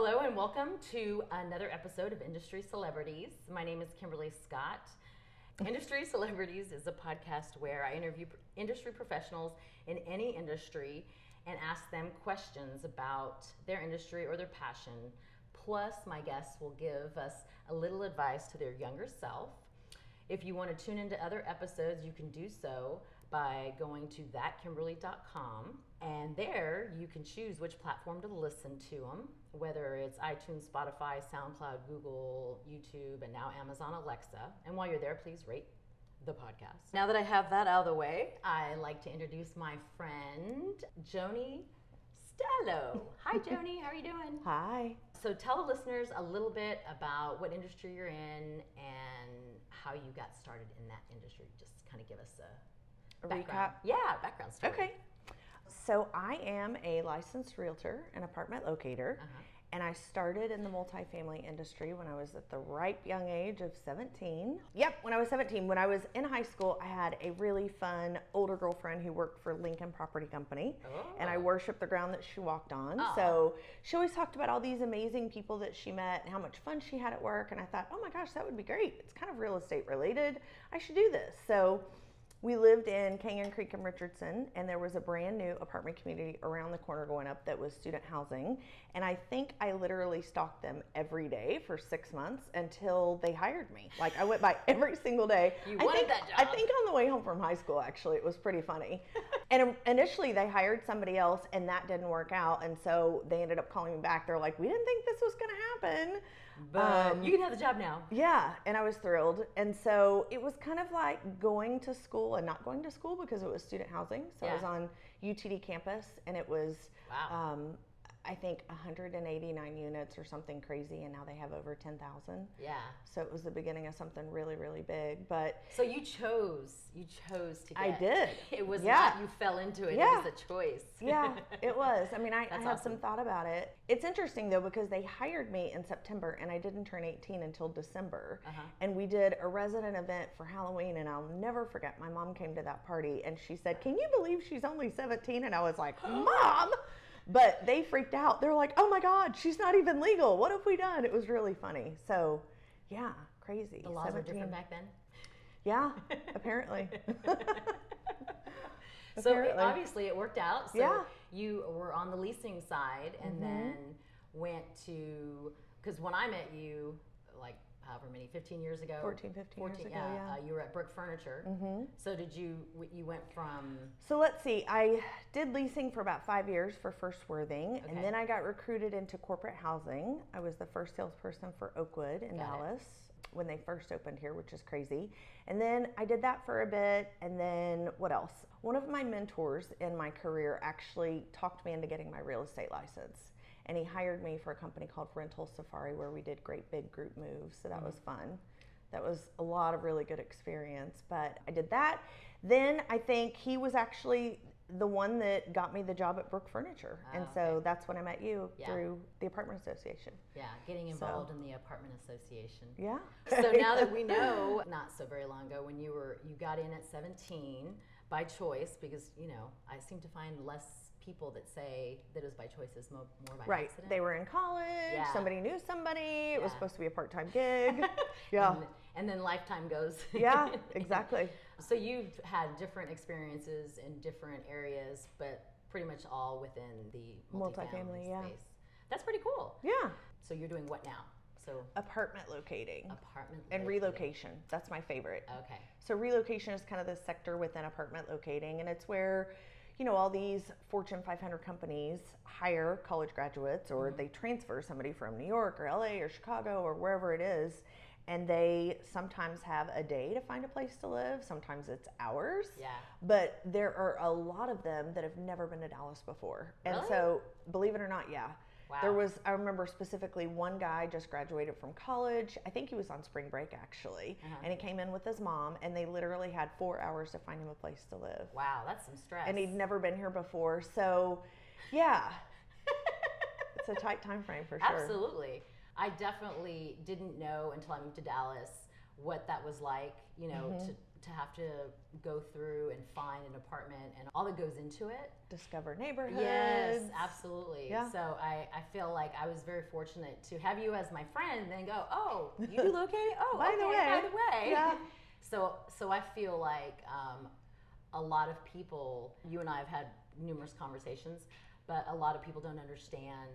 Hello and welcome to another episode of Industry Celebrities. My name is Kimberly Scott. Industry Celebrities is a podcast where I interview industry professionals in any industry and ask them questions about their industry or their passion. Plus, my guests will give us a little advice to their younger self. If you want to tune into other episodes, you can do so by going to thatkimberly.com. And there you can choose which platform to listen to them, whether it's iTunes, Spotify, SoundCloud, Google, YouTube, and now Amazon Alexa. And while you're there, please rate the podcast. Now that I have that out of the way, I like to introduce my friend, Joni Stello. Hi, Joni. How are you doing? Hi. So tell the listeners a little bit about what industry you're in and how you got started in that industry. Just kind of give us a, A background. recap? Yeah, background story. Okay. So I am a licensed realtor and apartment locator. Uh-huh. And I started in the multifamily industry when I was at the ripe young age of 17. Yep, when I was 17. When I was in high school, I had a really fun older girlfriend who worked for Lincoln Property Company. And I Oh. worshiped the ground that she walked on. Aw. So she always talked about all these amazing people that she met and how much fun she had at work. And I thought, oh my gosh, that would be great. It's kind of real estate related. I should do this. So we lived in Canyon Creek and Richardson, and there was a brand new apartment community around the corner going up that was student housing. And I think I literally stalked them every day for six months until they hired me. Like I went by every single day. You I wanted think, that job. I think on the way home from high school, actually, it was pretty funny. and um, initially, they hired somebody else, and that didn't work out. And so they ended up calling me back. They're like, "We didn't think this was going to happen." But Um, you can have the job now. yeah, and I was thrilled. And so it was kind of like going to school and not going to school because it was student housing. So I was on UTD campus and it was, Wow. um, I think 189 units or something crazy. And now they have over 10,000. Yeah. So it was the beginning of something really, really big. But So you chose, you chose to get. I did. It was Yeah. not you fell into it. Yeah. It was a choice. yeah, it was. I mean, I, I had awesome. some thought about it. It's interesting though because they hired me in September and I didn't turn 18 until December. Uh-huh. And we did a resident event for Halloween and I'll never forget my mom came to that party and she said, "Can you believe she's only 17?" And I was like, "Mom!" But they freaked out. They're like, "Oh my god, she's not even legal. What have we done?" It was really funny. So, yeah, crazy. The laws were different back then. Yeah, apparently. So Apparently. obviously it worked out. So Yeah. Mm-hmm. you were on the leasing side and then went to because when I met you, however many, 15 years ago, 14, 15 years ago, yeah. Uh, you were at Brook Furniture. Mm-hmm. So did you? You went from So let's see. I did leasing for about five years for First Worthing, Okay. and then I got recruited into corporate housing. I was the first salesperson for Oakwood in Got it. Dallas when they first opened here, which is crazy. And then I did that for a bit, and then what else? One of my mentors in my career actually talked me into getting my real estate license. And he hired me for a company called Rental Safari where we did great big group moves. So that was fun. That was a lot of really good experience but i did that. Then i think he was actually the one that got me the job at brook furniture. And Ah, so that's when i met you Yeah. through the apartment association. Yeah getting involved in the apartment association. yeah. So now that we know, not so very long ago, when you were you got in at 17 by choice, because you know I seem to find less people that say that it was by choice is more by right accident. they were in college Yeah. somebody knew somebody it was supposed to be a part-time gig yeah and, and then lifetime goes. yeah exactly So you've had different experiences in different areas, but pretty much all within the multifamily, Multifamily, yeah. space. That's pretty cool. yeah So you're doing what now? So apartment locating apartment and locating. relocation that's my favorite Okay. So relocation is kind of the sector within apartment locating, and it's where, you know, all these Fortune 500 companies hire college graduates, or mm-hmm. they transfer somebody from New York or LA or Chicago or wherever it is, and they sometimes have a day to find a place to live. Sometimes it's hours. Yeah. But there are a lot of them that have never been to Dallas before, and Really? so believe it or not, yeah. Wow. There was, I remember specifically one guy just graduated from college. I think he was on spring break actually. Uh-huh. And he came in with his mom, and they literally had four hours to find him a place to live. Wow, that's some stress. And he'd never been here before. So, yeah, it's a tight time frame for sure. Absolutely. I definitely didn't know until I moved to Dallas what that was like, you know, Mm-hmm. to to have to go through and find an apartment and all that goes into it. Discover neighborhoods. Yes, absolutely. Yeah. So I, I feel like I was very fortunate to have you as my friend and then go, oh, you do locating? Oh, By the okay, way. by the way. Yeah. So, so I feel like um, a lot of people, you and I have had numerous conversations, but a lot of people don't understand,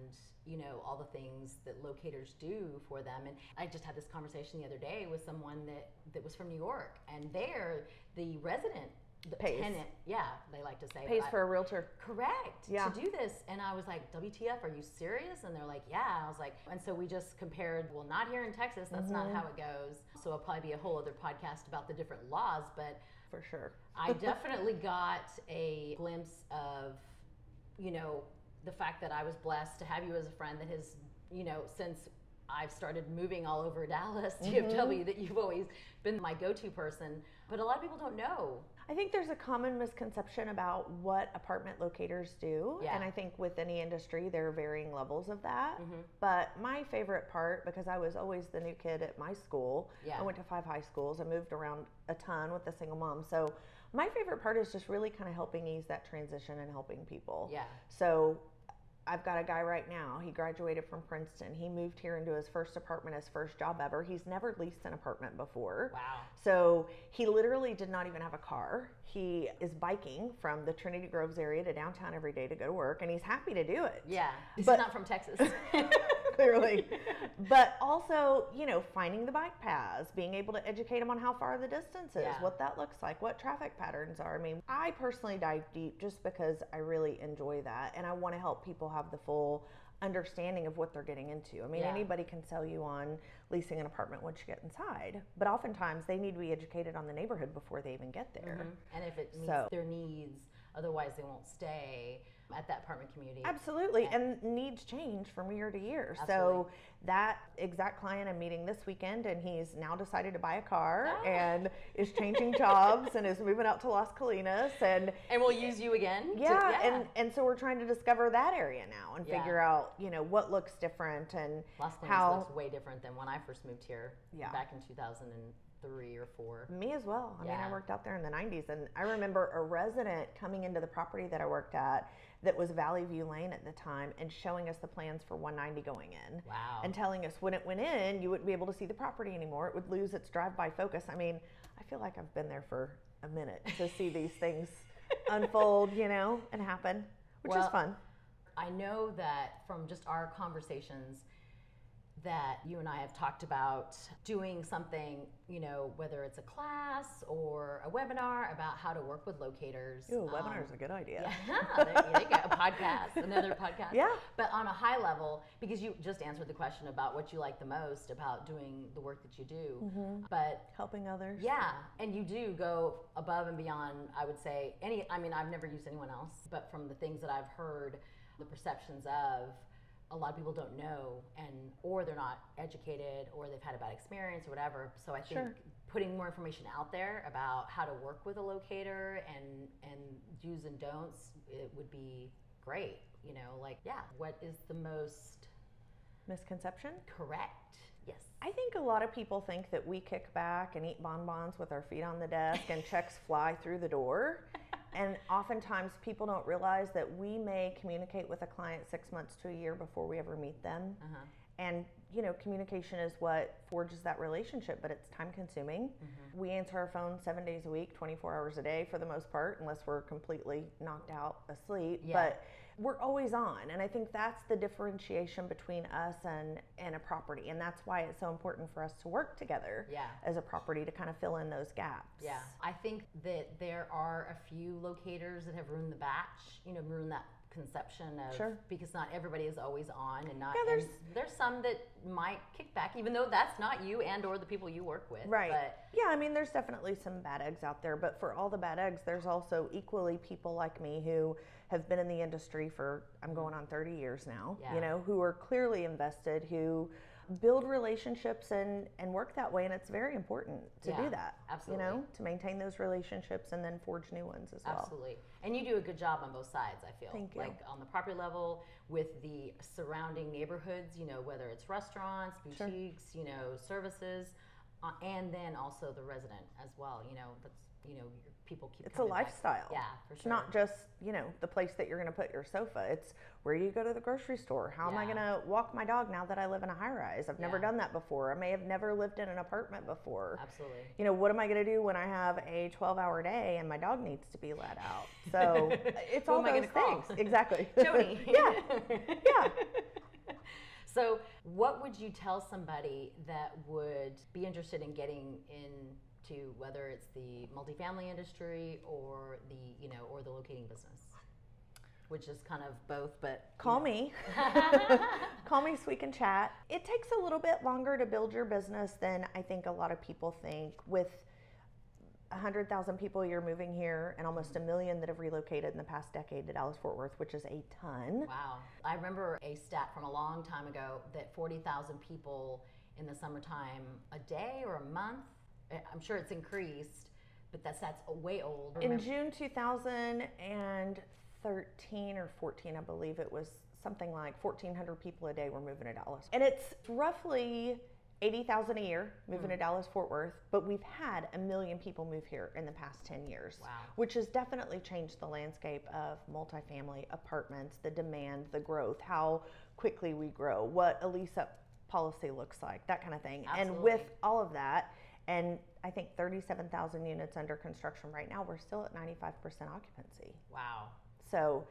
you know, all the things that locators do for them. And I just had this conversation the other day with someone that, that was from New York, and there, the resident, the Pays. tenant, yeah, they like to say, Pays for a realtor. correct Yeah. to do this and i was like wtf are you serious and they're like yeah i was like and so we just compared well not here in texas that's not Mm-hmm. how it goes so it'll probably be a whole other podcast about the different laws but For sure. i definitely got a glimpse of you know the fact that i was blessed to have you as a friend that has you know since I've started moving all over Dallas, Mm-hmm. DFW, that you've always been my go to person. But a lot of people don't know. I think there's a common misconception about what apartment locators do. Yeah. And I think with any industry, there are varying levels of that. Mm-hmm. But my favorite part, because I was always the new kid at my school, Yeah. I went to five high schools, I moved around a ton with a single mom. So my favorite part is just really kind of helping ease that transition and helping people. Yeah. So I've got a guy right now. He graduated from Princeton. He moved here into his first apartment, his first job ever. He's never leased an apartment before. Wow. So he literally did not even have a car. He is biking from the Trinity Groves area to downtown every day to go to work, and he's happy to do it. Yeah. He's But- not from Texas. Clearly. but also, you know, finding the bike paths, being able to educate them on how far the distance is, Yeah. what that looks like, what traffic patterns are. I mean, I personally dive deep just because I really enjoy that and I want to help people have the full understanding of what they're getting into. I mean, Yeah. anybody can sell you on leasing an apartment once you get inside, but oftentimes they need to be educated on the neighborhood before they even get there. Mhm. And if it meets So- their needs, otherwise they won't stay at that apartment community. Absolutely, and needs change from year to year. So that exact client I'm meeting this weekend, and he's now decided to buy a car Ah. and is changing jobs and is moving out to Las Colinas and. And we'll use you again. to- Yeah, and and so we're trying to discover that area now and Yeah. figure out, you know, what looks different and Las Colinas how looks way different than when I first moved here Yeah. back in 2003 or 4. Me as well. I mean, I worked out there in the 90s, and I remember a resident coming into the property that I worked at that was Valley View Lane at the time and showing us the plans for 190 going in. Wow. And telling us when it went in, you wouldn't be able to see the property anymore. It would lose its drive by focus. I mean, I feel like I've been there for a minute to see these things unfold, you know, and happen, which is fun. I know that from just our conversations that you and I have talked about doing something, you know, whether it's a class or a webinar about how to work with locators. Ooh, a um, webinar is a good idea. Yeah, there you go. A podcast, another podcast. Yeah. But on a high level, because you just answered the question about what you like the most about doing the work that you do. Mm-hmm. But Helping others. yeah, and you do go above and beyond, I would say, any, I mean, I've never used anyone else, but from the things that I've heard, the perceptions of, a lot of people don't know and or they're not educated or they've had a bad experience or whatever so i think Sure. putting more information out there about how to work with a locator and and do's and don'ts it would be great you know like yeah what is the most Misconception? correct yes I think a lot of people think that we kick back and eat bonbons with our feet on the desk and checks fly through the door. And oftentimes people don't realize that we may communicate with a client six months to a year before we ever meet them. uh-huh. And, you know, communication is what forges that relationship, but it's time consuming. We answer our phone seven days a week, 24 hours a day for the most part, unless we're completely knocked out asleep. Yeah. But we're always on. And I think that's the differentiation between us and, and a property. And that's why it's so important for us to work together yeah as a property to kind of fill in those gaps. Yeah, I think that there are a few locators that have ruined the batch. You know, ruined that conception of Sure. because not everybody is always on, and not Yeah, there's- and there's some that might kick back, even though that's not you and or the people you work with. Right. But Yeah, I mean, there's definitely some bad eggs out there, but for all the bad eggs, there's also equally people like me who have been in the industry for, I'm going on 30 years now, Yeah. you know, who are clearly invested, who build relationships and, and work that way. And it's very important to Yeah, do that, absolutely. you know, to maintain those relationships and then forge new ones as well. Absolutely. And you do a good job on both sides, I feel. Thank you. Like on the property level with the surrounding neighborhoods, you know, whether it's restaurants, boutiques, Sure. you know, services. uh, and then also the resident as well. You know, that's you know, your people keep. It's a coming back. lifestyle. Yeah, for sure. It's not just, you know, the place that you're going to put your sofa. It's where you go to the grocery store? How am I going to walk my dog now that I live in a high rise? I've never Yeah. done that before. I may have never lived in an apartment before. Absolutely. You know, what am I going to do when I have a 12 hour day and my dog needs to be let out? So it's all those things. Exactly. Jody. yeah. Yeah. So, what would you tell somebody that would be interested in getting into whether it's the multifamily industry or the you know or the locating business, which is kind of both, but Call know. me. Call me so we can chat. It takes a little bit longer to build your business than I think a lot of people think. With 100,000 people you're moving here and almost a million that have relocated in the past decade to Dallas Fort Worth, which is a ton. Wow. I remember a stat from a long time ago that 40,000 people in the summertime a day or a month. I- I'm sure it's increased, but that's that's way old. In June 2013 or 14, I believe it was something like 1,400 people a day were moving to Dallas. And it's roughly 80,000 a year moving Hmm. to Dallas Fort Worth, but we've had a million people move here in the past 10 years. Wow. Which has definitely changed the landscape of multifamily apartments, the demand, the growth, how quickly we grow, what a lease up policy looks like, that kind of thing. And with all of that, and I think 37,000 units under construction right now, we're still at 95% occupancy. wow. So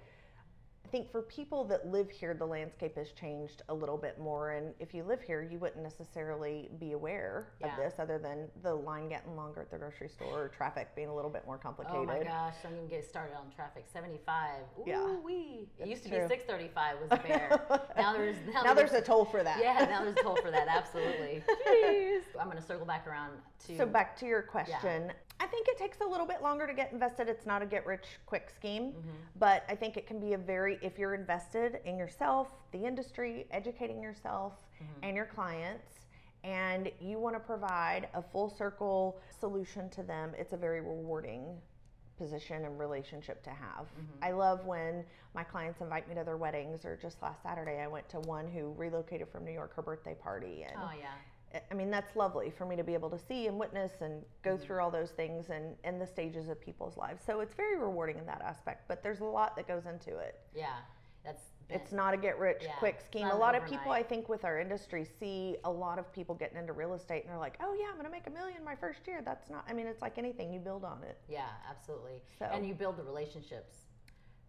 think for people that live here, the landscape has changed a little bit more. And if you live here, you wouldn't necessarily be aware Yeah. of this other than the line getting longer at the grocery store or traffic being a little bit more complicated. Oh my gosh, I'm going to get started on traffic. 75. Ooh Yeah. wee. It used to true. be 635 was bear. now there's now, now there's a toll for that. Yeah, now there's a toll for that, absolutely. Jeez. I'm going to circle back around to So back to your question, I think it takes a little bit longer to get invested. It's not a get rich quick scheme, Mm-hmm. but I think it can be a very if you're invested in yourself, the industry, educating yourself Mm-hmm. and your clients and you want to provide a full circle solution to them, it's a very rewarding position and relationship to have. Mm-hmm. I love when my clients invite me to their weddings or just last Saturday I went to one who relocated from New York her birthday party and Oh yeah. I mean, that's lovely for me to be able to see and witness and go Mm-hmm. through all those things and, and the stages of people's lives. So it's very rewarding in that aspect, but there's a lot that goes into it. Yeah. That's been- It's not a get rich Yeah, quick scheme. A lot of people, I think, with our industry see a lot of people getting into real estate and they're like, oh, yeah, I'm going to make a million my first year. That's not, I mean, it's like anything, you build on it. Yeah, absolutely. So- and you build the relationships.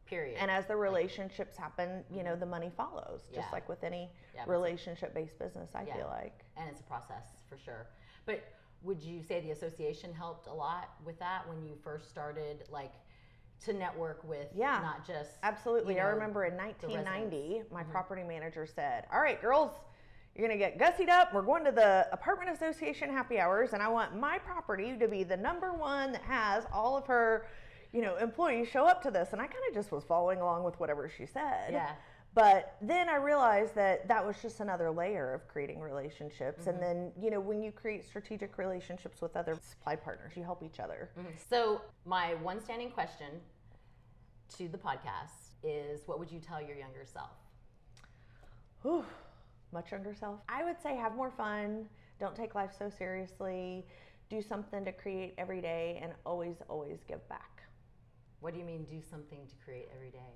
Period. And as the relationships happen, you know, the money follows, just Mm-hmm. Yeah. like with any Yeah, relationship based business, I Yeah. feel like. and it's a process for sure. But would you say the association helped a lot with that when you first started, like to network with Yeah. not just Absolutely. you I remember in 1990, residents. my Mhm. property manager said, All right, girls, you're going to get gussied up. We're going to the apartment association happy hours, and I want my property to be the number one that has all of her, you know, employees show up to this. And I kind of just was following along with whatever she said. Yeah. But then I realized that that was just another layer of creating relationships. Mm-hmm. And then, you know, when you create strategic relationships with other supply partners, you help each other. Mhm. So my one standing question to the podcast is, what would you tell your younger self? Whew, much younger self. I would say have more fun. Don't take life so seriously. Do something to create every day and always, always give back. What do you mean, do something to create every day?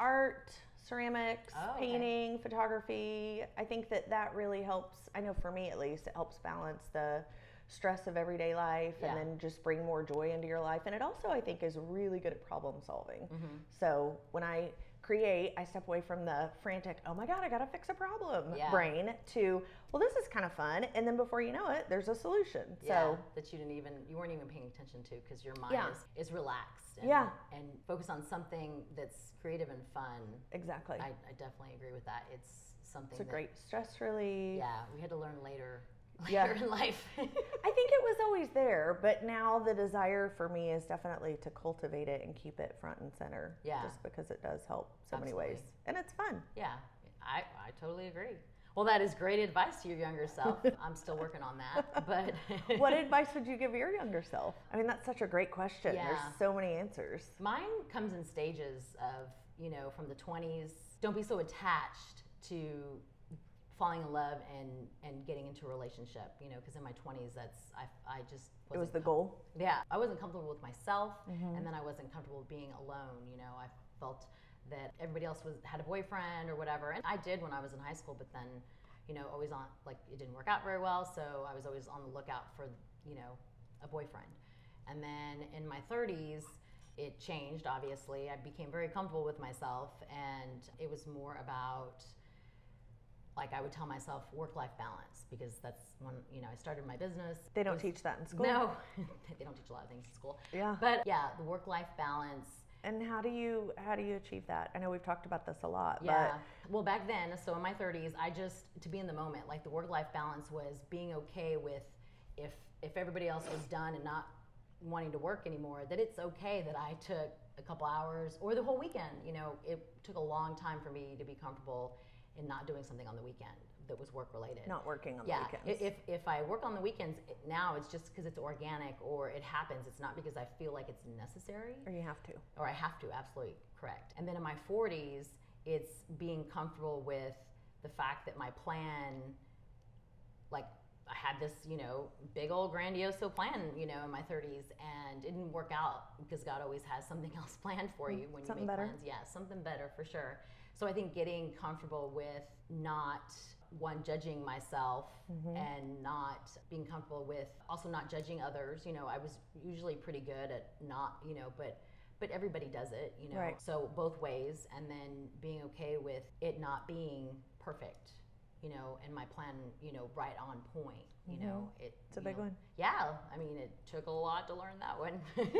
Art, ceramics, Oh, okay. painting, photography. I think that that really helps. I know for me at least, it helps balance the stress of everyday life Yeah. and then just bring more joy into your life. And it also, I think, is really good at problem solving. Mm-hmm. So when I create, I step away from the frantic, oh my God, I gotta fix a problem Yeah. brain to, well, this is kind of fun. And then before you know it, there's a solution. Yeah, So that you didn't even you weren't even paying attention to because your mind Yeah. is, is relaxed and, Yeah. and focus on something that's creative and fun. exactly. I, I definitely agree with that. It's something it's a that, great stress relief. Yeah, we had to learn later later Yeah. in life. I think it was always there, but now the desire for me is definitely to cultivate it and keep it front and center. Yeah. Just because it does help so many ways. And it's fun. yeah, I, I totally agree. Well, that is great advice to your younger self. I'm still working on that, but what advice would you give your younger self? I mean, that's such a great question. Yeah. There's so many answers. Mine comes in stages of, you know, from the 20s. Don't be so attached to falling in love and and getting into a relationship. You know, because in my 20s, that's I I just It was the com- goal. yeah, I wasn't comfortable with myself, Mm-hmm. and then I wasn't comfortable being alone. You know, I felt that everybody else was had a boyfriend or whatever, and I did when I was in high school. But then, you know, always on like it didn't work out very well, so I was always on the lookout for you know a boyfriend. And then in my 30s, it changed. Obviously, I became very comfortable with myself, and it was more about like I would tell myself work-life balance because that's when you know I started my business. They don't was- teach that in school. no, they don't teach a lot of things in school. Yeah. But yeah, the work life balance. And how do you how do you achieve that? I know we've talked about this a lot, Yeah. Well, back then, so in my 30s, I just to be in the moment. Like the work life balance was being okay with if if everybody else was done and not wanting to work anymore, that it's okay that I took a couple hours or the whole weekend. You know, it took a long time for me to be comfortable in not doing something on the weekend that was work related. not working on yeah, the weekends. if if I work on the weekends it- now, it's just because it's organic or it happens. It's not because I feel like it's necessary or you have to. or I have to. Absolutely correct. And then in my 40s, it's being comfortable with the fact that my plan, like I had this, you know, big old grandiose plan, you know, in my 30s, and it didn't work out because God always has something else planned for you when something you make better. plans. Yeah, something better for sure. So I think getting comfortable with not one judging myself Mm-hmm. and not being comfortable with also not judging others. You know, I was usually pretty good at not, you know, but but everybody does it, you know. Right. So both ways and then being okay with it not being perfect, you know, and my plan, you know, right on point, you know. It It's a big know, one. Yeah, I mean, it took a lot to learn that one.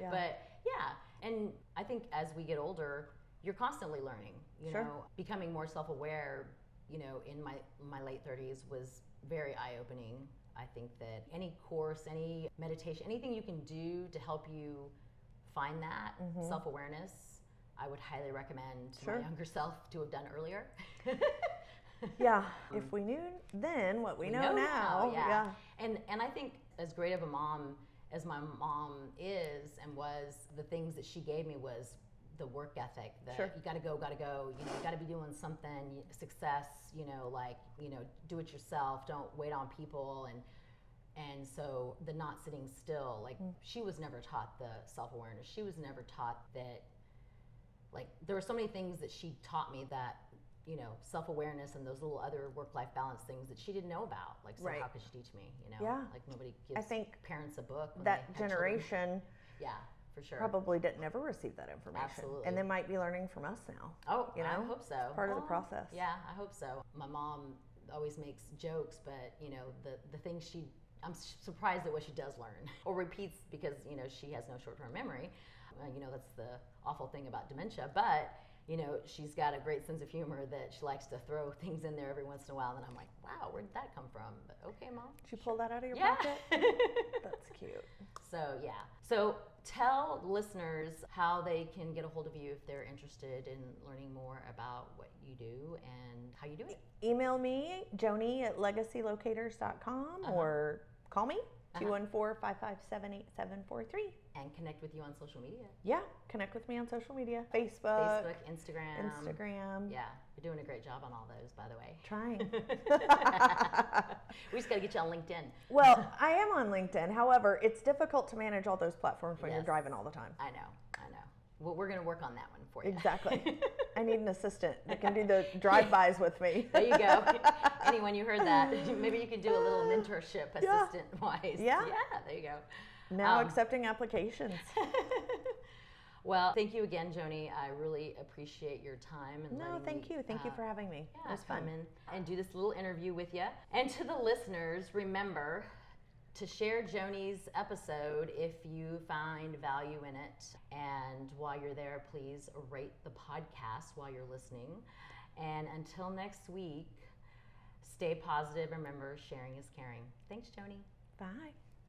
Yeah. But yeah, and I think as we get older, you're constantly learning. You Sure. know, becoming more self-aware. You know, in my my late 30s was very eye-opening. I think that any course, any meditation, anything you can do to help you find that self-awareness, I would highly recommend to Mm-hmm. Sure. my younger self to have done earlier. yeah. if we knew then what we, know, now, yeah. And and I think as great of a mom as my mom is and was, the things that she gave me was the work ethic. The Sure. you got to go, got to go. You know, you got to be doing something. Success. You know, like you know, do it yourself. Don't wait on people and. And so the not sitting still, like Mm. she was never taught the self awareness. She was never taught that like there were so many things that she taught me that you know self-awareness and those little other work-life balance things that she didn't know about like so Right. how could she teach me you know Yeah. like nobody gives I think parents a book that have children. generation yeah for sure probably didn't never receive that information. Absolutely. And they might be learning from us now. oh you know, i hope so it's part of the process. yeah i hope so my mom always makes jokes but you know the the things she i'm surprised at what she does learn or repeats because you know she has no short-term memory uh, you know that's the awful thing about dementia but you know she's got a great sense of humor that she likes to throw things in there every once in a while and i'm like wow where did that come from but okay mom Did you pull that out of your yeah pocket? That's cute. so yeah so tell listeners how they can get a hold of you if they're interested in learning more about what you do and how you do it Email me, joni at legacylocators.com Uh-huh. or call me. Uh-huh. 214 557 8743. and connect with you on social media Yeah, connect with me on social media Facebook, Facebook, Instagram. Instagram. Yeah, you're doing a great job on all those, by the way. Trying. we just got to get you on LinkedIn. well, I am on LinkedIn. However, it's difficult to manage all those platforms when you're driving all the time. I know. Well, we're going to work on that one for you. Exactly. I need an assistant that can do the drive-bys with me. there you go. Anyone you heard that, maybe you could do a little mentorship Yeah. assistant wise. Yeah. Yeah, there you go. Now Um, accepting applications. Well, thank you again, Joni. I really appreciate your time and No, thank me, you. Thank you uh, for having me. yeah, it was fun. and do this little interview with you. And to the listeners, remember to share Joni's episode if you find value in it. And while you're there, please rate the podcast while you're listening. And until next week, stay positive. Remember, sharing is caring. Thanks, Joni. Bye.